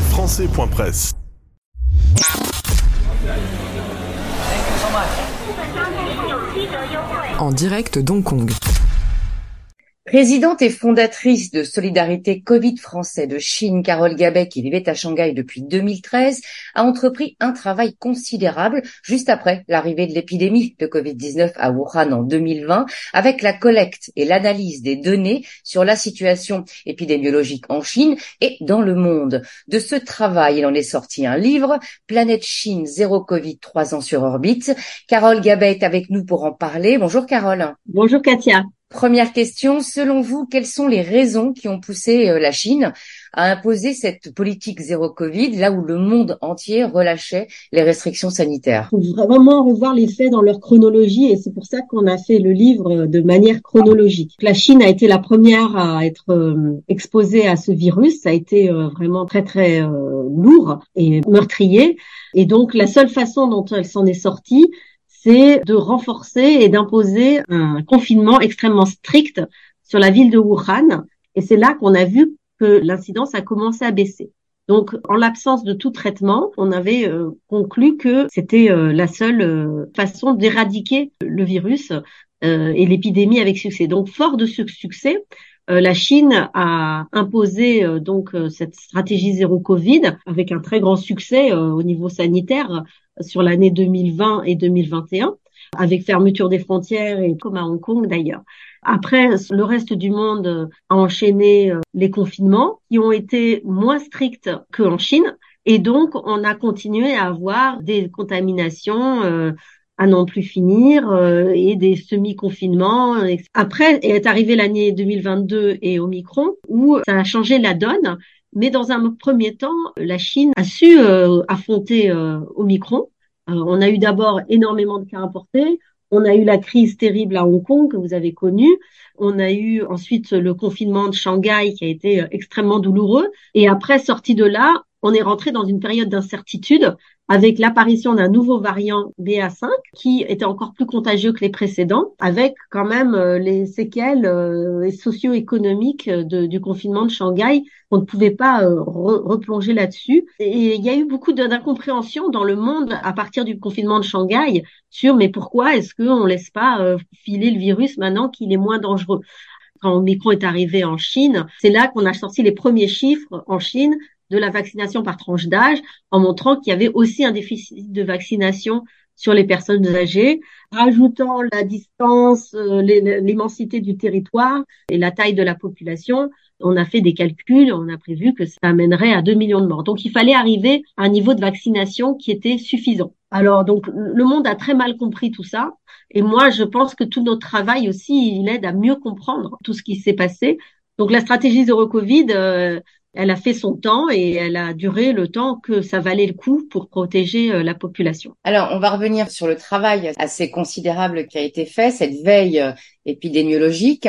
Les Français.presse. En direct d'Hong Kong. Présidente et fondatrice de Solidarité Covid français de Chine, Carole Gabet, qui vivait à Shanghai depuis 2013, a entrepris un travail considérable juste après l'arrivée de l'épidémie de Covid-19 à Wuhan en 2020, avec la collecte et l'analyse des données sur la situation épidémiologique en Chine et dans le monde. De ce travail, il en est sorti un livre, Planète Chine, zéro Covid, trois ans sur orbite. Carole Gabet est avec nous pour en parler. Bonjour Carole. Bonjour Katia. Première question, selon vous, quelles sont les raisons qui ont poussé euh, la Chine à imposer cette politique zéro Covid là où le monde entier relâchait les restrictions sanitaires? Il faut vraiment revoir les faits dans leur chronologie et c'est pour ça qu'on a fait le livre de manière chronologique. La Chine a été la première à être euh, exposée à ce virus, ça a été euh, vraiment très très lourd et meurtrier et donc la seule façon dont elle s'en est sortie, c'est de renforcer et d'imposer un confinement extrêmement strict sur la ville de Wuhan. Et c'est là qu'on a vu que l'incidence a commencé à baisser. Donc, en l'absence de tout traitement, on avait euh, conclu que c'était euh, la seule euh, façon d'éradiquer le virus et l'épidémie avec succès. Donc, fort de ce succès, la Chine a imposé donc cette stratégie zéro Covid avec un très grand succès au niveau sanitaire sur l'année 2020 et 2021, avec fermeture des frontières et comme à Hong Kong d'ailleurs. Après, le reste du monde a enchaîné euh, les confinements qui ont été moins stricts qu'en Chine. Et donc, on a continué à avoir des contaminations euh, à non plus finir euh, et des semi-confinements. Après est arrivée l'année 2022 et Omicron où ça a changé la donne mais dans un premier temps, la Chine a su euh, affronter euh, Omicron. Euh, on a eu d'abord énormément de cas importés. On a eu la crise terrible à Hong Kong que vous avez connue. On a eu ensuite le confinement de Shanghai qui a été extrêmement douloureux. Et après, sorti de là, on est rentré dans une période d'incertitude avec l'apparition d'un nouveau variant BA5 qui était encore plus contagieux que les précédents, avec quand même euh, les séquelles euh, socio-économiques du confinement de Shanghai. On ne pouvait pas euh, replonger là-dessus. Et il y a eu beaucoup d'incompréhension dans le monde à partir du confinement de Shanghai sur mais pourquoi est-ce qu'on laisse pas filer le virus maintenant qu'il est moins dangereux? Quand Omicron est arrivé en Chine, c'est là qu'on a sorti les premiers chiffres en Chine de la vaccination par tranche d'âge en montrant qu'il y avait aussi un déficit de vaccination sur les personnes âgées, rajoutant la distance, euh, l'immensité du territoire et la taille de la population. On a fait des calculs, on a prévu que ça amènerait à 2 millions de morts. Donc il fallait arriver à un niveau de vaccination qui était suffisant. Alors donc le monde a très mal compris tout ça. Et moi, je pense que tout notre travail aussi, il aide à mieux comprendre tout ce qui s'est passé. Donc la stratégie zéro Covid, euh, elle a fait son temps et elle a duré le temps que ça valait le coup pour protéger euh, la population. Alors, on va revenir sur le travail assez considérable qui a été fait, cette veille euh, épidémiologique.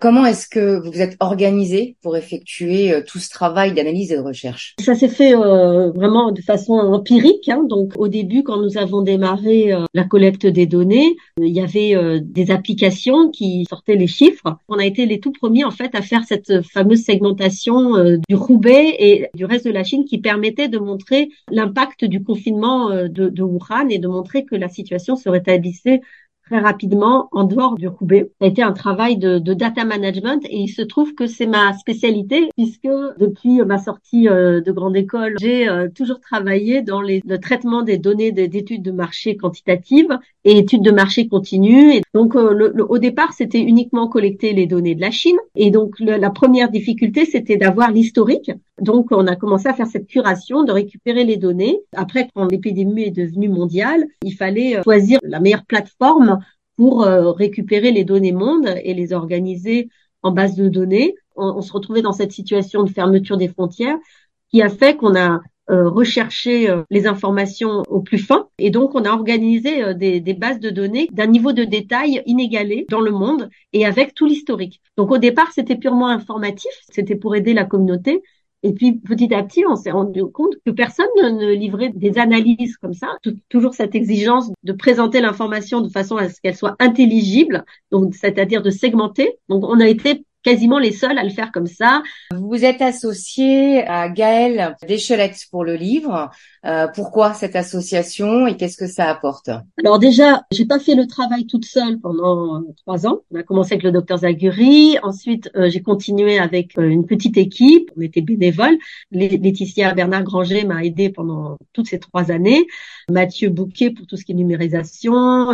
Comment est-ce que vous vous êtes organisé pour effectuer euh, tout ce travail d'analyse et de recherche? Ça s'est fait vraiment de façon empirique. Hein. Donc, au début, quand nous avons démarré la collecte des données, il y avait des applications qui sortaient les chiffres. On a été les tout premiers, en fait, à faire cette fameuse segmentation du Roubaix et du reste de la Chine qui permettait de montrer l'impact du confinement euh, de, de Wuhan et de montrer que la situation se rétablissait très rapidement en dehors du Roubaix. A été un travail de, de data management et il se trouve que c'est ma spécialité puisque depuis ma sortie euh, de grande école, j'ai euh, toujours travaillé dans les, le traitement des données d'études de marché quantitatives et études de marché continues. Et donc euh, au départ, c'était uniquement collecter les données de la Chine et donc la première difficulté, c'était d'avoir l'historique. Donc on a commencé à faire cette curation, de récupérer les données. Après, quand l'épidémie est devenue mondiale, il fallait choisir la meilleure plateforme pour euh, récupérer les données monde et les organiser en base de données. On, se retrouvait dans cette situation de fermeture des frontières qui a fait qu'on a euh, recherché euh, les informations au plus fin et donc on a organisé des, bases de données d'un niveau de détail inégalé dans le monde et avec tout l'historique. Donc au départ c'était purement informatif, c'était pour aider la communauté, et puis petit à petit, on s'est rendu compte que personne ne, livrait des analyses comme ça. toujours cette exigence de présenter l'information de façon à ce qu'elle soit intelligible, donc c'est-à-dire de segmenter. Donc on a été quasiment les seuls à le faire comme ça. Vous êtes associé à Gaëlle Deschelette pour le livre. Euh, pourquoi cette association et qu'est-ce que ça apporte? Alors déjà, j'ai pas fait le travail toute seule pendant euh, trois ans. On a commencé avec le docteur Zaguri. Ensuite, euh, j'ai continué avec une petite équipe. On était bénévoles. Laetitia Bernard Granger m'a aidé pendant toutes ces trois années. Mathieu Bouquet pour tout ce qui est numérisation.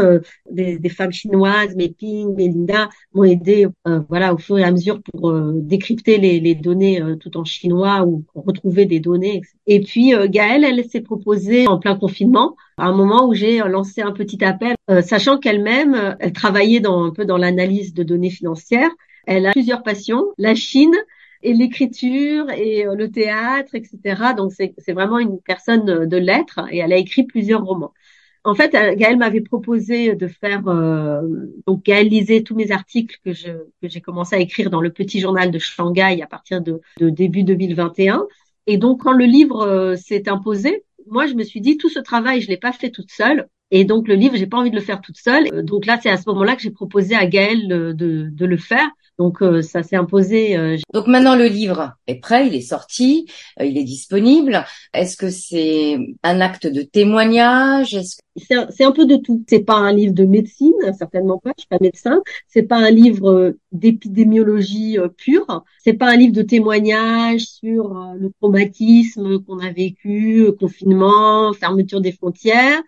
Des, des, femmes chinoises, Meping, Melinda m'ont aidé, voilà, au fur et à mesure pour décrypter les, données tout en chinois ou retrouver des données. Et puis Gaëlle, elle s'est proposée en plein confinement, à un moment où j'ai lancé un petit appel, euh, sachant qu'elle-même, euh, elle travaillait dans, un peu dans l'analyse de données financières. Elle a plusieurs passions, la Chine et l'écriture et euh, le théâtre, etc. Donc c'est vraiment une personne de lettres et elle a écrit plusieurs romans. En fait, Gaëlle m'avait proposé de faire donc Gaëlle lisait tous mes articles que je que j'ai commencé à écrire dans le petit journal de Shanghai à partir de, de début 2021. Et donc quand le livre s'est imposé, moi, je me suis dit, tout ce travail, je l'ai pas fait toute seule. Et donc le livre, j'ai pas envie de le faire toute seule. Euh, donc là, c'est à ce moment-là que j'ai proposé à Gaëlle de, de, le faire. Donc euh, ça s'est imposé. Euh, donc maintenant le livre est prêt, il est sorti, il est disponible. Est-ce que c'est un acte de témoignage? C'est un, peu de tout. C'est pas un livre de médecine, certainement pas. Je suis pas médecin. C'est pas un livre d'épidémiologie pure. C'est pas un livre de témoignage sur le traumatisme qu'on a vécu, confinement, fermeture des frontières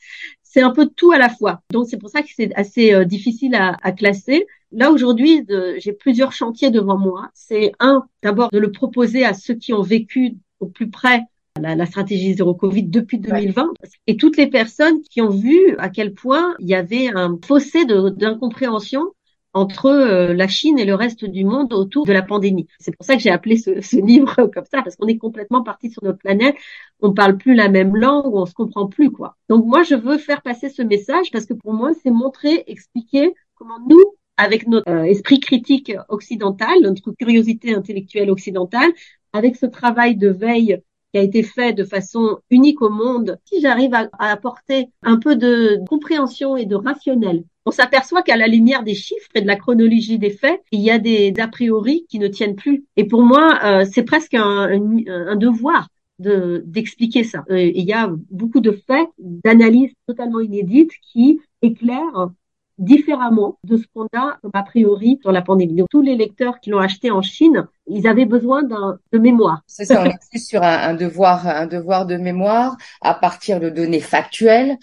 c'est un peu tout à la fois. Donc c'est pour ça que c'est assez euh, difficile à, à, classer. Là aujourd'hui, j'ai plusieurs chantiers devant moi. C'est un, d'abord de le proposer à ceux qui ont vécu au plus près la, la stratégie zéro Covid depuis 2020 et toutes les personnes qui ont vu à quel point il y avait un fossé d'incompréhension entre euh, la Chine et le reste du monde autour de la pandémie. C'est pour ça que j'ai appelé ce, ce, livre comme ça, parce qu'on est complètement parti sur notre planète, on parle plus la même langue, on se comprend plus quoi. Donc moi, je veux faire passer ce message parce que pour moi, c'est montrer, expliquer comment nous, avec notre euh, esprit critique occidental, notre curiosité intellectuelle occidentale, avec ce travail de veille qui a été fait de façon unique au monde, si j'arrive à, apporter un peu de compréhension et de rationnel, on s'aperçoit qu'à la lumière des chiffres et de la chronologie des faits, il y a des a priori qui ne tiennent plus. Et pour moi, euh, c'est presque un, devoir de d'expliquer ça. Euh, il y a beaucoup de faits, d'analyses totalement inédites qui éclairent différemment de ce qu'on a a priori sur la pandémie. Donc tous les lecteurs qui l'ont acheté en Chine, ils avaient besoin d'un de mémoire. C'est ça, on est plus sur un, devoir, un devoir de mémoire à partir de données factuelles.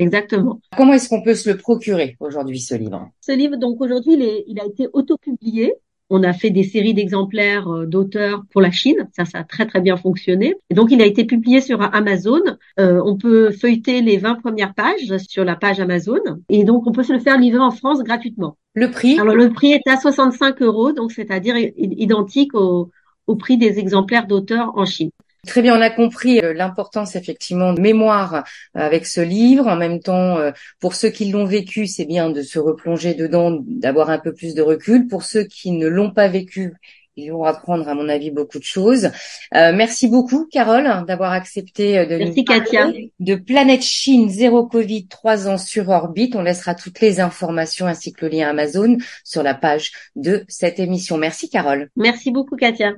Exactement. Comment est-ce qu'on peut se le procurer aujourd'hui ce livre? Ce livre, donc aujourd'hui, il, il a été autopublié on a fait des séries d'exemplaires euh, d'auteurs pour la Chine. Ça, ça a très très bien fonctionné. Et donc, il a été publié sur Amazon. Euh, on peut feuilleter les 20 premières pages sur la page Amazon. Et donc, on peut se le faire livrer en France gratuitement. Le prix? Alors, le prix est à 65 euros, donc c'est-à-dire identique au, au prix des exemplaires d'auteurs en Chine. Très bien, on a compris euh, l'importance effectivement de mémoire euh, avec ce livre. En même temps, euh, pour ceux qui l'ont vécu, c'est bien de se replonger dedans, d'avoir un peu plus de recul. Pour ceux qui ne l'ont pas vécu, ils vont apprendre, à mon avis, beaucoup de choses. merci beaucoup, Carole, d'avoir accepté de nous parler de Planète Chine Zéro Covid, trois ans sur orbite. On laissera toutes les informations ainsi que le lien Amazon sur la page de cette émission. Merci, Carole. Merci beaucoup, Katia.